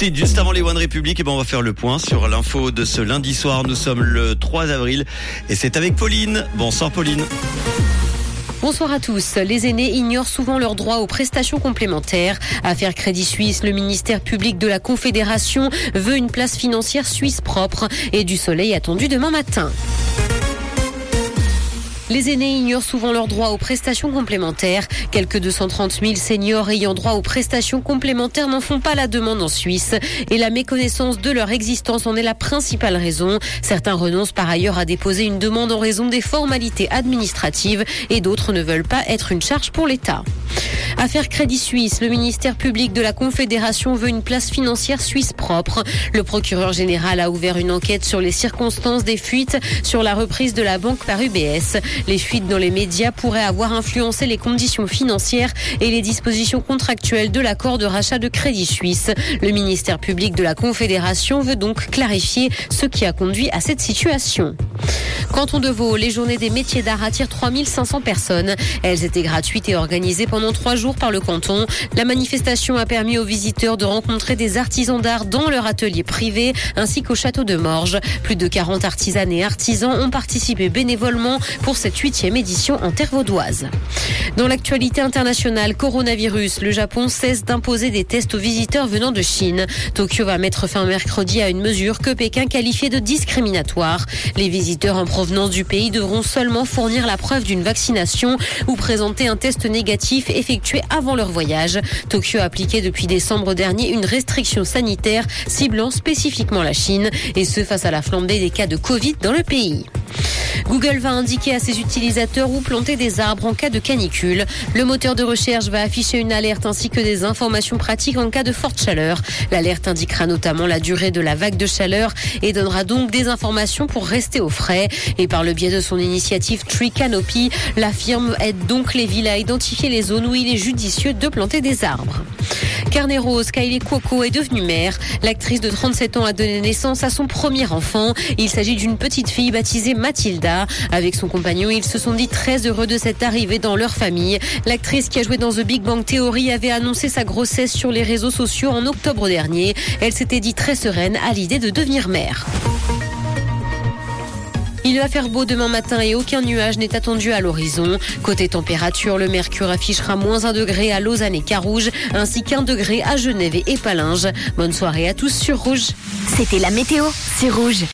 Juste avant les One République, et ben on va faire le point sur l'info de ce lundi soir. Nous sommes le 3 avril et c'est avec Pauline. Bonsoir Pauline. Bonsoir à tous. Les aînés ignorent souvent leurs droits aux prestations complémentaires. Affaire Crédit Suisse, le ministère public de la Confédération veut une place financière suisse propre et du soleil attendu demain matin. Les aînés ignorent souvent leurs droits aux prestations complémentaires. Quelques 230 000 seniors ayant droit aux prestations complémentaires n'en font pas la demande en Suisse. Et la méconnaissance de leur existence en est la principale raison. Certains renoncent par ailleurs à déposer une demande en raison des formalités administratives et d'autres ne veulent pas être une charge pour l'État. Affaire Crédit Suisse, le ministère public de la Confédération veut une place financière suisse propre. Le procureur général a ouvert une enquête sur les circonstances des fuites sur la reprise de la banque par UBS. Les fuites dans les médias pourraient avoir influencé les conditions financières et les dispositions contractuelles de l'accord de rachat de Crédit Suisse. Le ministère public de la Confédération veut donc clarifier ce qui a conduit à cette situation. Canton de Vaud, les journées des métiers d'art attirent 3500 personnes. Elles étaient gratuites et organisées pendant trois jours par le canton. La manifestation a permis aux visiteurs de rencontrer des artisans d'art dans leur atelier privé ainsi qu'au château de Morges. Plus de 40 artisanes et artisans ont participé bénévolement pour cette huitième édition en terre vaudoise. Dans l'actualité internationale, coronavirus, le Japon cesse d'imposer des tests aux visiteurs venant de Chine. Tokyo va mettre fin mercredi à une mesure que Pékin qualifiait de discriminatoire. Les visiteurs en provenance du pays devront seulement fournir la preuve d'une vaccination ou présenter un test négatif effectué avant leur voyage. Tokyo a appliqué depuis décembre dernier une restriction sanitaire ciblant spécifiquement la Chine et ce face à la flambée des cas de Covid dans le pays. Google va indiquer à ses utilisateurs où planter des arbres en cas de canicule. Le moteur de recherche va afficher une alerte ainsi que des informations pratiques en cas de forte chaleur. L'alerte indiquera notamment la durée de la vague de chaleur et donnera donc des informations pour rester au frais. Et par le biais de son initiative Tree Canopy, la firme aide donc les villes à identifier les zones où il est judicieux de planter des arbres. Carnet Rose, Kylie Cuoco est devenue mère. L'actrice de 37 ans a donné naissance à son premier enfant. Il s'agit d'une petite fille baptisée Mathilda. Avec son compagnon, ils se sont dit très heureux de cette arrivée dans leur famille. L'actrice qui a joué dans The Big Bang Theory avait annoncé sa grossesse sur les réseaux sociaux en octobre dernier. Elle s'était dit très sereine à l'idée de devenir mère. Il va faire beau demain matin et aucun nuage n'est attendu à l'horizon. Côté température, le mercure affichera moins 1 degré à Lausanne et Carouge, ainsi qu'un degré à Genève et Palinges. Bonne soirée à tous sur Rouge. C'était la météo, c'est Rouge.